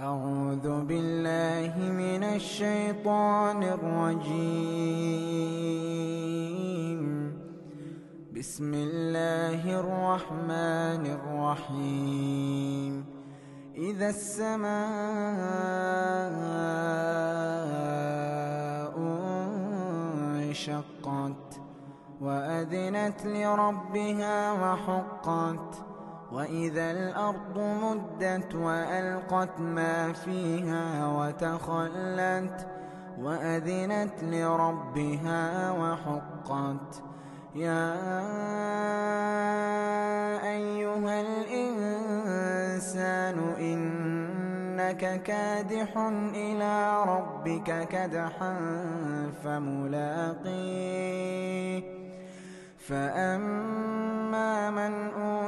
أعوذ بالله من الشيطان الرجيم. بسم الله الرحمن الرحيم. إذا السماء انشقت وأذنت لربها وحقت وإذا الأرض مدت وألقت ما فيها وتخلت وأذنت لربها وحقت يا أيها الإنسان إنك كادح إلى ربك كدحا فملاقيه فأما من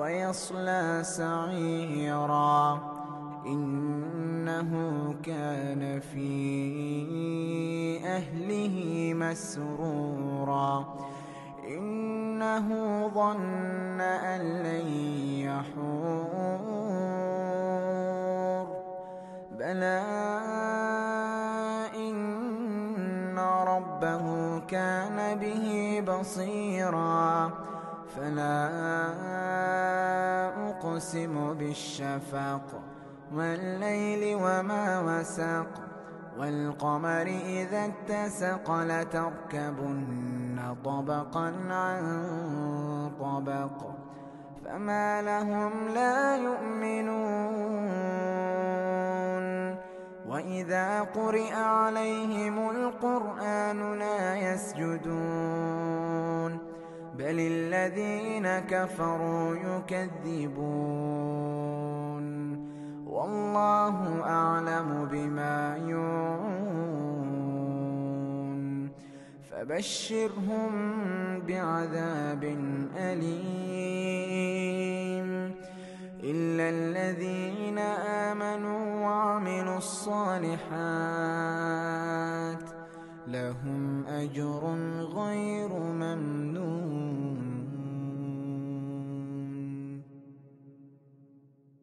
ويصلى سعيرا. إنه كان في أهله مسرورا. إنه ظن أن لن يحور. بلى إن ربه كان به بصيرا. فلا أقسم بالشفق والليل وما وسق والقمر إذا اتسق لتركبن طبقا عن طبق فما لهم لا يؤمنون وإذا قرئ عليهم القرآن لا يسجدون بل الذين كفروا يكذبون والله أعلم بما يوعون فبشرهم بعذاب أليم إلا الذين آمنوا وعملوا الصالحات لهم أجر غير